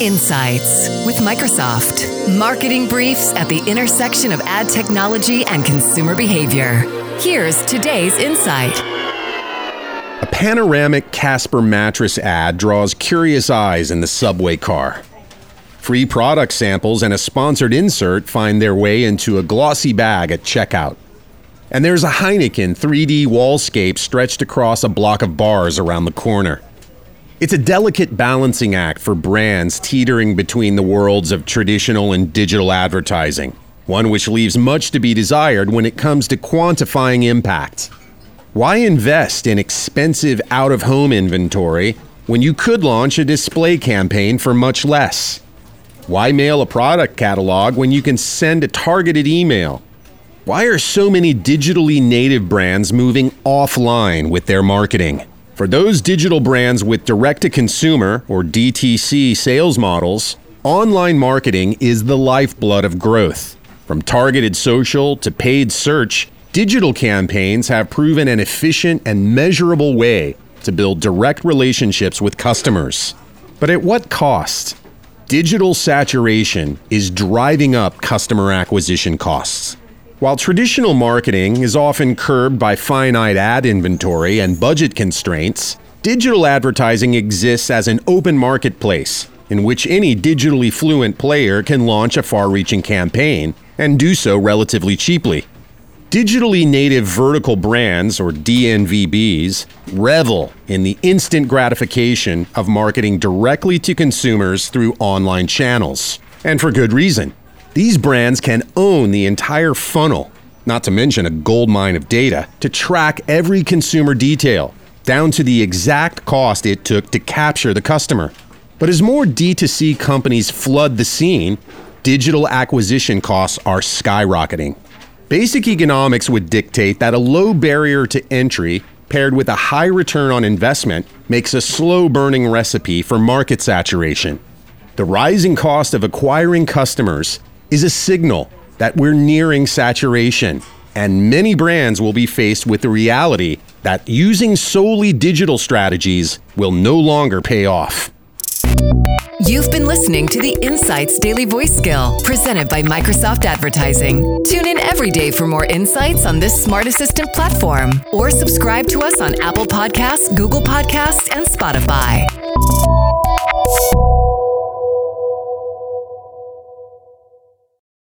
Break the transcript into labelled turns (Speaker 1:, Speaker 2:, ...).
Speaker 1: Insights with Microsoft. Marketing briefs at the intersection of ad technology and consumer behavior. Here's today's insight.
Speaker 2: A panoramic Casper mattress ad draws curious eyes in the subway car. Free product samples and a sponsored insert find their way into a glossy bag at checkout. And there's a Heineken 3D wallscape stretched across a block of bars around the corner. It's a delicate balancing act for brands teetering between the worlds of traditional and digital advertising, one which leaves much to be desired when it comes to quantifying impact. Why invest in expensive out of home inventory when you could launch a display campaign for much less? Why mail a product catalog when you can send a targeted email? Why are so many digitally native brands moving offline with their marketing? For those digital brands with direct to consumer or DTC sales models, online marketing is the lifeblood of growth. From targeted social to paid search, digital campaigns have proven an efficient and measurable way to build direct relationships with customers. But at what cost? Digital saturation is driving up customer acquisition costs. While traditional marketing is often curbed by finite ad inventory and budget constraints, digital advertising exists as an open marketplace in which any digitally fluent player can launch a far reaching campaign and do so relatively cheaply. Digitally native vertical brands, or DNVBs, revel in the instant gratification of marketing directly to consumers through online channels. And for good reason. These brands can own the entire funnel, not to mention a goldmine of data, to track every consumer detail, down to the exact cost it took to capture the customer. But as more D2C companies flood the scene, digital acquisition costs are skyrocketing. Basic economics would dictate that a low barrier to entry paired with a high return on investment makes a slow burning recipe for market saturation. The rising cost of acquiring customers is a signal that we're nearing saturation, and many brands will be faced with the reality that using solely digital strategies will no longer pay off.
Speaker 1: You've been listening to the Insights Daily Voice Skill presented by Microsoft Advertising. Tune in every day for more insights on this smart assistant platform or subscribe to us on Apple Podcasts, Google Podcasts, and Spotify.